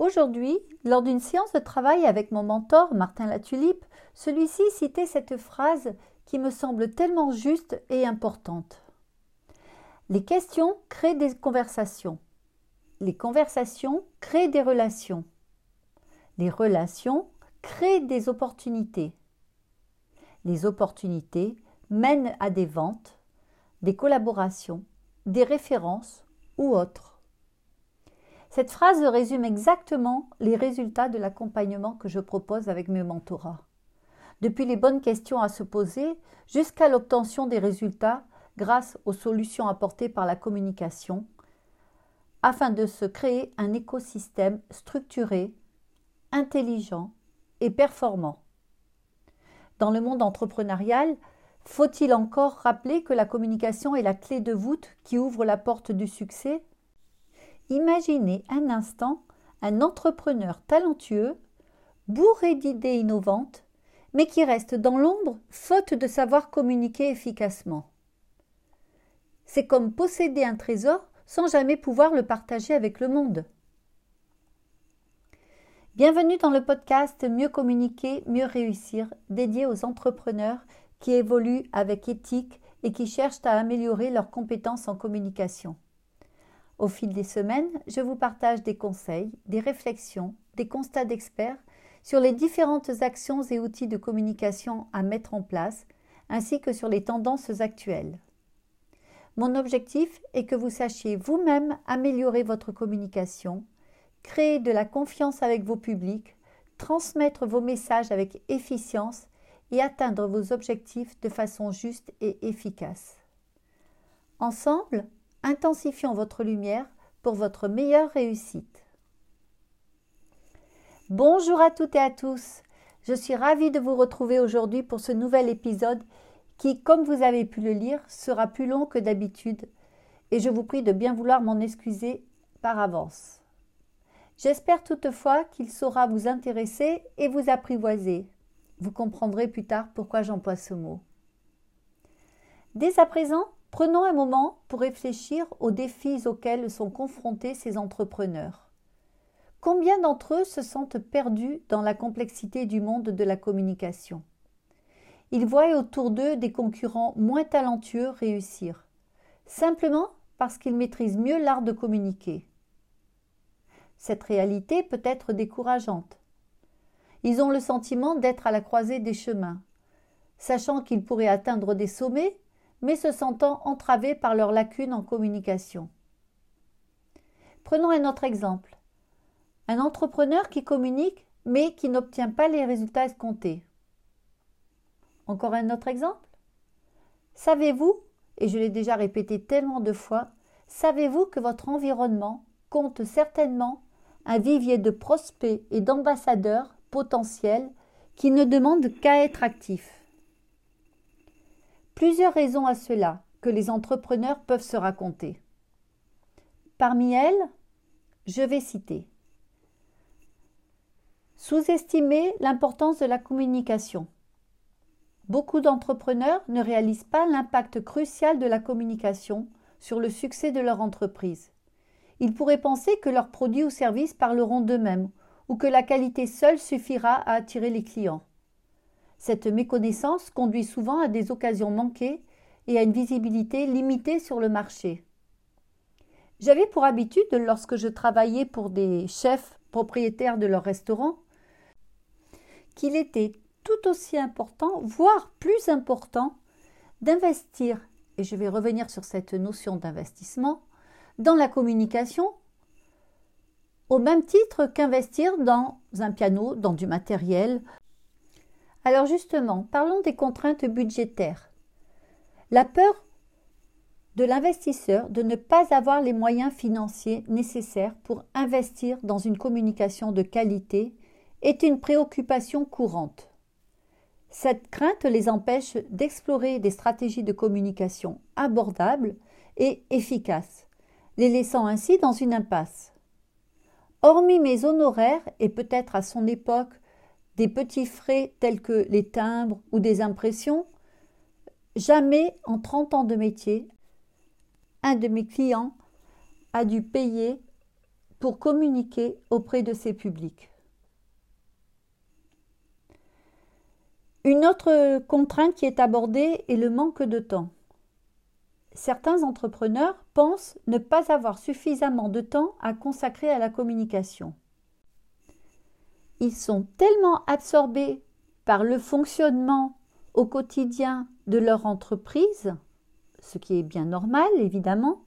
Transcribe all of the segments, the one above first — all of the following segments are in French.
Aujourd'hui, lors d'une séance de travail avec mon mentor, Martin Latulipe, celui-ci citait cette phrase qui me semble tellement juste et importante. Les questions créent des conversations. Les conversations créent des relations. Les relations créent des opportunités. Les opportunités mènent à des ventes, des collaborations, des références ou autres. Cette phrase résume exactement les résultats de l'accompagnement que je propose avec mes mentorats. Depuis les bonnes questions à se poser jusqu'à l'obtention des résultats grâce aux solutions apportées par la communication, afin de se créer un écosystème structuré, intelligent et performant. Dans le monde entrepreneurial, faut-il encore rappeler que la communication est la clé de voûte qui ouvre la porte du succès Imaginez un instant un entrepreneur talentueux, bourré d'idées innovantes, mais qui reste dans l'ombre faute de savoir communiquer efficacement. C'est comme posséder un trésor sans jamais pouvoir le partager avec le monde. Bienvenue dans le podcast Mieux communiquer, mieux réussir, dédié aux entrepreneurs qui évoluent avec éthique et qui cherchent à améliorer leurs compétences en communication. Au fil des semaines, je vous partage des conseils, des réflexions, des constats d'experts sur les différentes actions et outils de communication à mettre en place, ainsi que sur les tendances actuelles. Mon objectif est que vous sachiez vous-même améliorer votre communication, créer de la confiance avec vos publics, transmettre vos messages avec efficience et atteindre vos objectifs de façon juste et efficace. Ensemble, intensifions votre lumière pour votre meilleure réussite. Bonjour à toutes et à tous. Je suis ravie de vous retrouver aujourd'hui pour ce nouvel épisode qui, comme vous avez pu le lire, sera plus long que d'habitude et je vous prie de bien vouloir m'en excuser par avance. J'espère toutefois qu'il saura vous intéresser et vous apprivoiser. Vous comprendrez plus tard pourquoi j'emploie ce mot. Dès à présent, prenons un moment pour réfléchir aux défis auxquels sont confrontés ces entrepreneurs. Combien d'entre eux se sentent perdus dans la complexité du monde de la communication? Ils voient autour d'eux des concurrents moins talentueux réussir, simplement parce qu'ils maîtrisent mieux l'art de communiquer. Cette réalité peut être décourageante. Ils ont le sentiment d'être à la croisée des chemins, sachant qu'ils pourraient atteindre des sommets, mais se sentant entravés par leurs lacunes en communication. Prenons un autre exemple. Un entrepreneur qui communique, mais qui n'obtient pas les résultats escomptés. Encore un autre exemple Savez-vous, et je l'ai déjà répété tellement de fois, savez-vous que votre environnement compte certainement un vivier de prospects et d'ambassadeurs potentiels qui ne demandent qu'à être actifs? Plusieurs raisons à cela que les entrepreneurs peuvent se raconter. Parmi elles, je vais citer Sous-estimer l'importance de la communication. Beaucoup d'entrepreneurs ne réalisent pas l'impact crucial de la communication sur le succès de leur entreprise. Ils pourraient penser que leurs produits ou services parleront d'eux-mêmes ou que la qualité seule suffira à attirer les clients. Cette méconnaissance conduit souvent à des occasions manquées et à une visibilité limitée sur le marché. J'avais pour habitude, lorsque je travaillais pour des chefs propriétaires de leur restaurant, qu'il était tout aussi important, voire plus important, d'investir, et je vais revenir sur cette notion d'investissement, dans la communication au même titre qu'investir dans un piano, dans du matériel. Alors justement, parlons des contraintes budgétaires. La peur de l'investisseur de ne pas avoir les moyens financiers nécessaires pour investir dans une communication de qualité est une préoccupation courante. Cette crainte les empêche d'explorer des stratégies de communication abordables et efficaces les laissant ainsi dans une impasse. Hormis mes honoraires et peut-être à son époque des petits frais tels que les timbres ou des impressions, jamais en trente ans de métier, un de mes clients a dû payer pour communiquer auprès de ses publics. Une autre contrainte qui est abordée est le manque de temps. Certains entrepreneurs pensent ne pas avoir suffisamment de temps à consacrer à la communication. Ils sont tellement absorbés par le fonctionnement au quotidien de leur entreprise, ce qui est bien normal évidemment,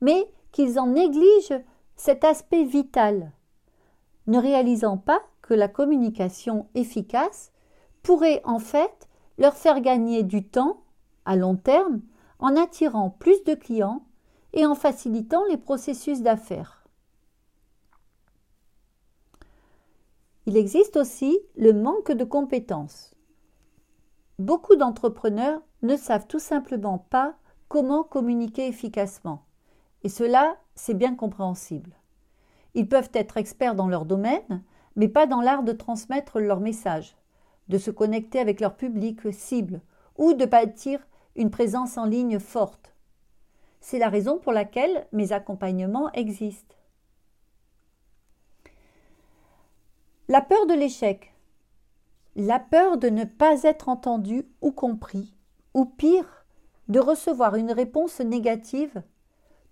mais qu'ils en négligent cet aspect vital, ne réalisant pas que la communication efficace pourrait en fait leur faire gagner du temps à long terme en attirant plus de clients et en facilitant les processus d'affaires. Il existe aussi le manque de compétences. Beaucoup d'entrepreneurs ne savent tout simplement pas comment communiquer efficacement. Et cela, c'est bien compréhensible. Ils peuvent être experts dans leur domaine, mais pas dans l'art de transmettre leur message de se connecter avec leur public cible ou de bâtir une présence en ligne forte. C'est la raison pour laquelle mes accompagnements existent. La peur de l'échec. La peur de ne pas être entendu ou compris, ou pire, de recevoir une réponse négative,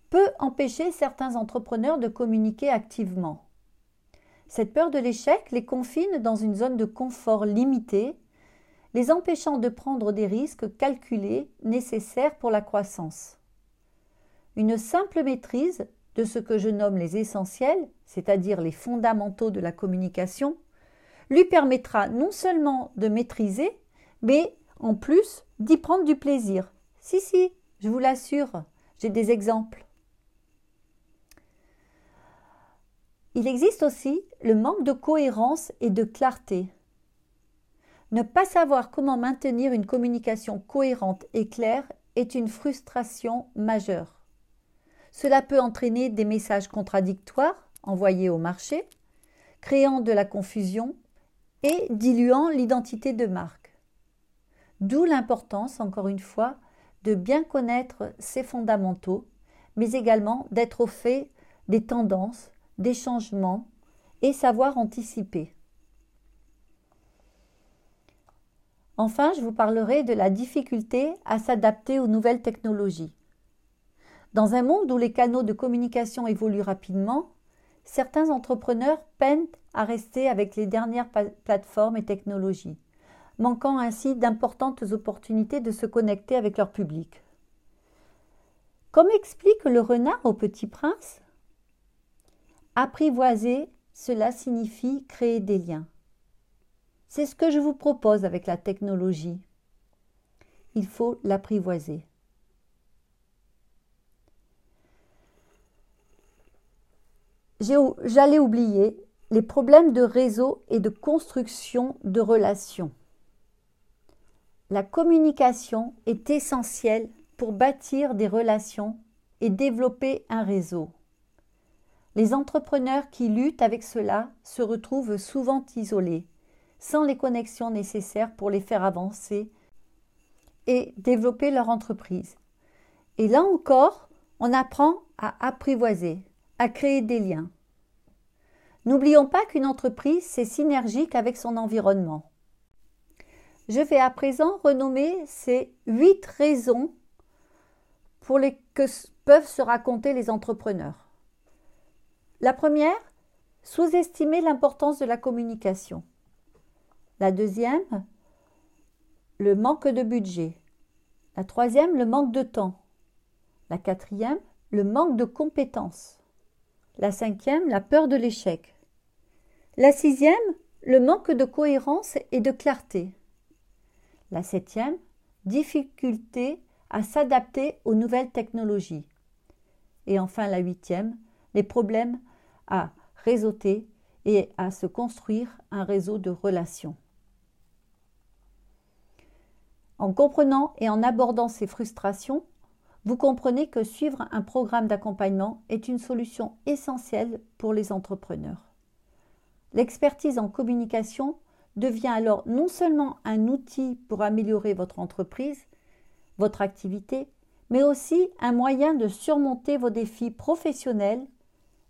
peut empêcher certains entrepreneurs de communiquer activement. Cette peur de l'échec les confine dans une zone de confort limitée, les empêchant de prendre des risques calculés nécessaires pour la croissance. Une simple maîtrise de ce que je nomme les essentiels, c'est-à-dire les fondamentaux de la communication, lui permettra non seulement de maîtriser, mais en plus d'y prendre du plaisir. Si, si, je vous l'assure, j'ai des exemples. Il existe aussi le manque de cohérence et de clarté. Ne pas savoir comment maintenir une communication cohérente et claire est une frustration majeure. Cela peut entraîner des messages contradictoires envoyés au marché, créant de la confusion et diluant l'identité de marque. D'où l'importance, encore une fois, de bien connaître ses fondamentaux, mais également d'être au fait des tendances, des changements et savoir anticiper. Enfin, je vous parlerai de la difficulté à s'adapter aux nouvelles technologies. Dans un monde où les canaux de communication évoluent rapidement, certains entrepreneurs peinent à rester avec les dernières plateformes et technologies, manquant ainsi d'importantes opportunités de se connecter avec leur public. Comme explique le renard au Petit Prince, Apprivoiser, cela signifie créer des liens. C'est ce que je vous propose avec la technologie. Il faut l'apprivoiser. J'allais oublier les problèmes de réseau et de construction de relations. La communication est essentielle pour bâtir des relations et développer un réseau. Les entrepreneurs qui luttent avec cela se retrouvent souvent isolés, sans les connexions nécessaires pour les faire avancer et développer leur entreprise. Et là encore, on apprend à apprivoiser, à créer des liens. N'oublions pas qu'une entreprise, c'est synergique avec son environnement. Je vais à présent renommer ces huit raisons pour les que peuvent se raconter les entrepreneurs. La première, sous-estimer l'importance de la communication. La deuxième, le manque de budget. La troisième, le manque de temps. La quatrième, le manque de compétences. La cinquième, la peur de l'échec. La sixième, le manque de cohérence et de clarté. La septième, difficulté à s'adapter aux nouvelles technologies. Et enfin la huitième, les problèmes à réseauter et à se construire un réseau de relations. En comprenant et en abordant ces frustrations, vous comprenez que suivre un programme d'accompagnement est une solution essentielle pour les entrepreneurs. L'expertise en communication devient alors non seulement un outil pour améliorer votre entreprise, votre activité, mais aussi un moyen de surmonter vos défis professionnels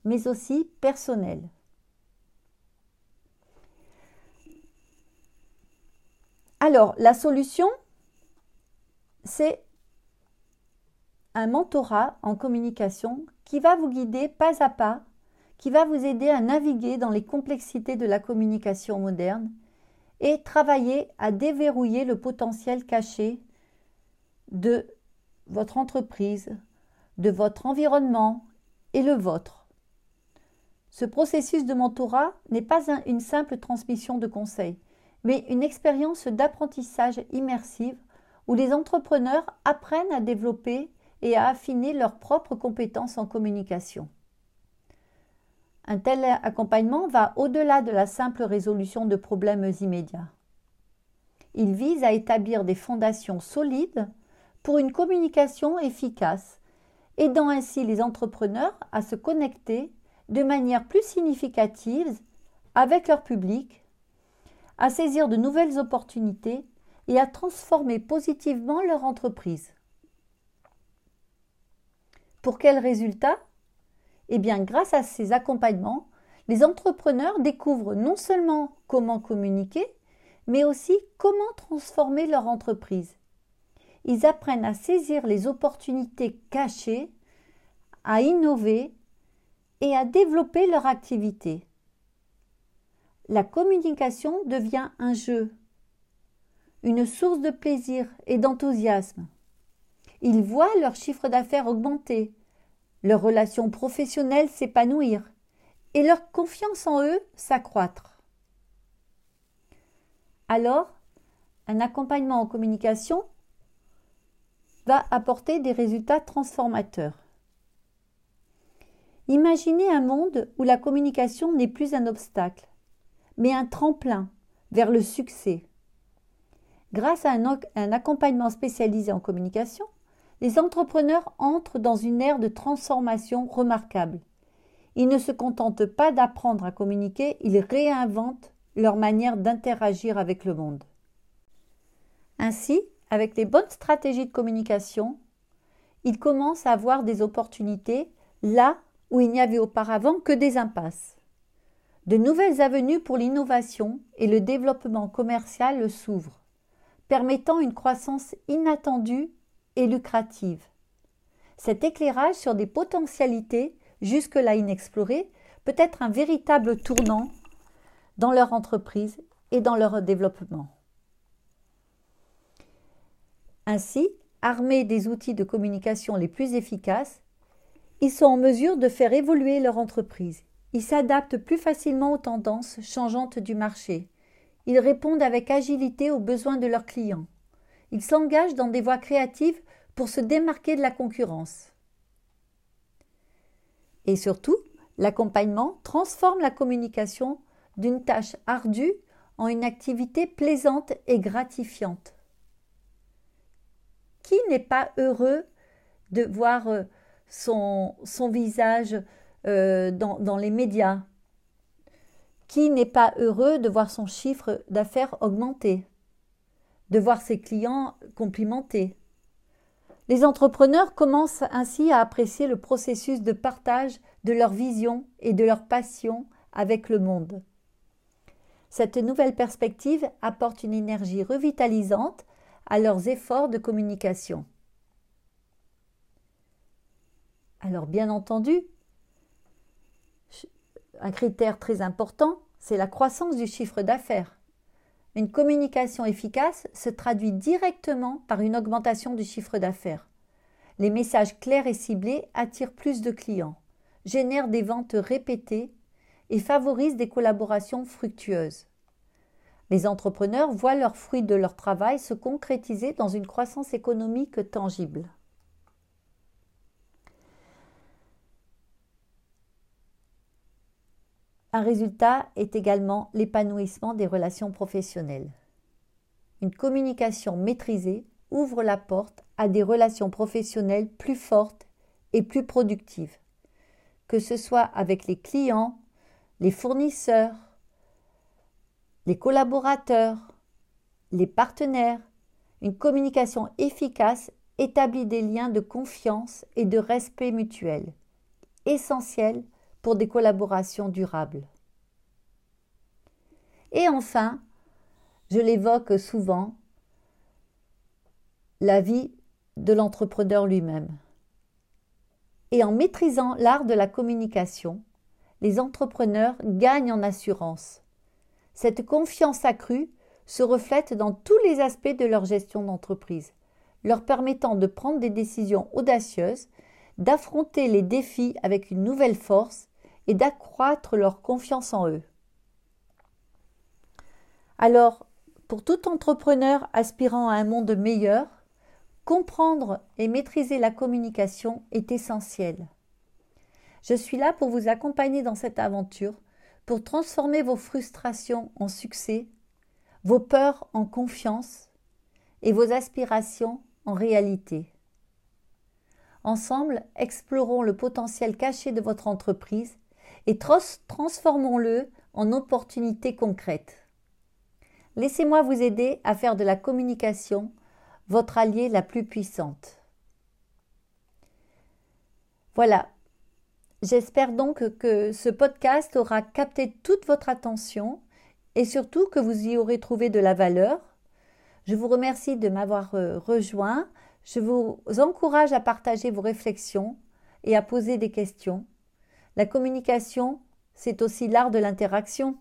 mais aussi personnelle. Alors, la solution, c'est un mentorat en communication qui va vous guider pas à pas, qui va vous aider à naviguer dans les complexités de la communication moderne et travailler à déverrouiller le potentiel caché de votre entreprise, de votre environnement et le vôtre. Ce processus de mentorat n'est pas une simple transmission de conseils, mais une expérience d'apprentissage immersive où les entrepreneurs apprennent à développer et à affiner leurs propres compétences en communication. Un tel accompagnement va au-delà de la simple résolution de problèmes immédiats. Il vise à établir des fondations solides pour une communication efficace, aidant ainsi les entrepreneurs à se connecter de manière plus significative avec leur public, à saisir de nouvelles opportunités et à transformer positivement leur entreprise. Pour quels résultats Eh bien, grâce à ces accompagnements, les entrepreneurs découvrent non seulement comment communiquer, mais aussi comment transformer leur entreprise. Ils apprennent à saisir les opportunités cachées, à innover et à développer leur activité. La communication devient un jeu, une source de plaisir et d'enthousiasme. Ils voient leur chiffre d'affaires augmenter, leurs relations professionnelles s'épanouir et leur confiance en eux s'accroître. Alors, un accompagnement en communication va apporter des résultats transformateurs. Imaginez un monde où la communication n'est plus un obstacle, mais un tremplin vers le succès. Grâce à un, accompagnement spécialisé en communication, les entrepreneurs entrent dans une ère de transformation remarquable. Ils ne se contentent pas d'apprendre à communiquer, ils réinventent leur manière d'interagir avec le monde. Ainsi, avec les bonnes stratégies de communication, ils commencent à avoir des opportunités là où il n'y avait auparavant que des impasses. De nouvelles avenues pour l'innovation et le développement commercial s'ouvrent, permettant une croissance inattendue et lucrative. Cet éclairage sur des potentialités jusque-là inexplorées peut être un véritable tournant dans leur entreprise et dans leur développement. Ainsi, armés des outils de communication les plus efficaces, ils sont en mesure de faire évoluer leur entreprise. Ils s'adaptent plus facilement aux tendances changeantes du marché. Ils répondent avec agilité aux besoins de leurs clients. Ils s'engagent dans des voies créatives pour se démarquer de la concurrence. Et surtout, l'accompagnement transforme la communication d'une tâche ardue en une activité plaisante et gratifiante. Qui n'est pas heureux de voir euh, son, visage euh, dans les médias? Qui n'est pas heureux de voir son chiffre d'affaires augmenter? De voir ses clients complimentés les entrepreneurs commencent ainsi à apprécier le processus de partage de leur vision et de leur passion avec le monde. Cette nouvelle perspective apporte une énergie revitalisante à leurs efforts de communication. Alors bien entendu, un critère très important, c'est la croissance du chiffre d'affaires. Une communication efficace se traduit directement par une augmentation du chiffre d'affaires. Les messages clairs et ciblés attirent plus de clients, génèrent des ventes répétées et favorisent des collaborations fructueuses. Les entrepreneurs voient leurs fruits de leur travail se concrétiser dans une croissance économique tangible. Un résultat est également l'épanouissement des relations professionnelles. Une communication maîtrisée ouvre la porte à des relations professionnelles plus fortes et plus productives, que ce soit avec les clients, les fournisseurs, les collaborateurs, les partenaires. Une communication efficace établit des liens de confiance et de respect mutuel, essentiels pour des collaborations durables. Et enfin, je l'évoque souvent, la vie de l'entrepreneur lui-même. Et en maîtrisant l'art de la communication, les entrepreneurs gagnent en assurance. Cette confiance accrue se reflète dans tous les aspects de leur gestion d'entreprise, leur permettant de prendre des décisions audacieuses, d'affronter les défis avec une nouvelle force et d'accroître leur confiance en eux. Alors, pour tout entrepreneur aspirant à un monde meilleur, comprendre et maîtriser la communication est essentiel. Je suis là pour vous accompagner dans cette aventure, pour transformer vos frustrations en succès, vos peurs en confiance et vos aspirations en réalité. Ensemble, explorons le potentiel caché de votre entreprise et transformons-le en opportunités concrètes. Laissez-moi vous aider à faire de la communication votre allié la plus puissante. Voilà. J'espère donc que ce podcast aura capté toute votre attention et surtout que vous y aurez trouvé de la valeur. Je vous remercie de m'avoir euh, rejoint. Je vous encourage à partager vos réflexions et à poser des questions. La communication, c'est aussi l'art de l'interaction.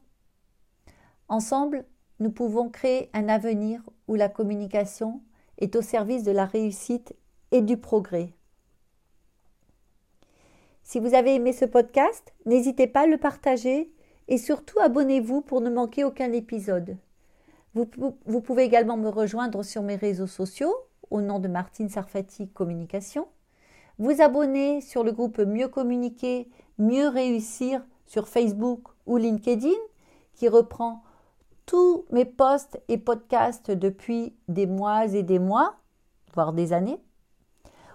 Ensemble, nous pouvons créer un avenir où la communication est au service de la réussite et du progrès. Si vous avez aimé ce podcast, n'hésitez pas à le partager et surtout abonnez-vous pour ne manquer aucun épisode. Vous, pouvez également me rejoindre sur mes réseaux sociaux au nom de Martine Sarfati Communication. Vous abonner sur le groupe Mieux communiquer, mieux réussir sur Facebook ou LinkedIn qui reprend tous mes posts et podcasts depuis des mois et des mois, voire des années,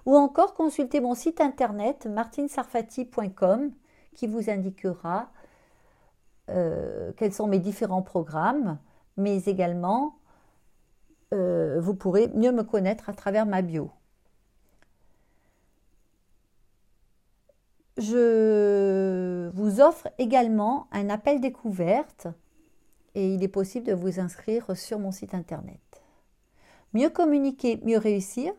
ou encore consulter mon site internet martinsarfati.com qui vous indiquera euh, quels sont mes différents programmes, mais également euh, vous pourrez mieux me connaître à travers ma bio. Je vous offre également un appel découverte et il est possible de vous inscrire sur mon site internet. Mieux communiquer, mieux réussir,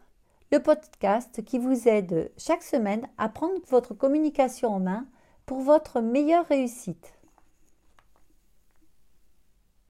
le podcast qui vous aide chaque semaine à prendre votre communication en main pour votre meilleure réussite.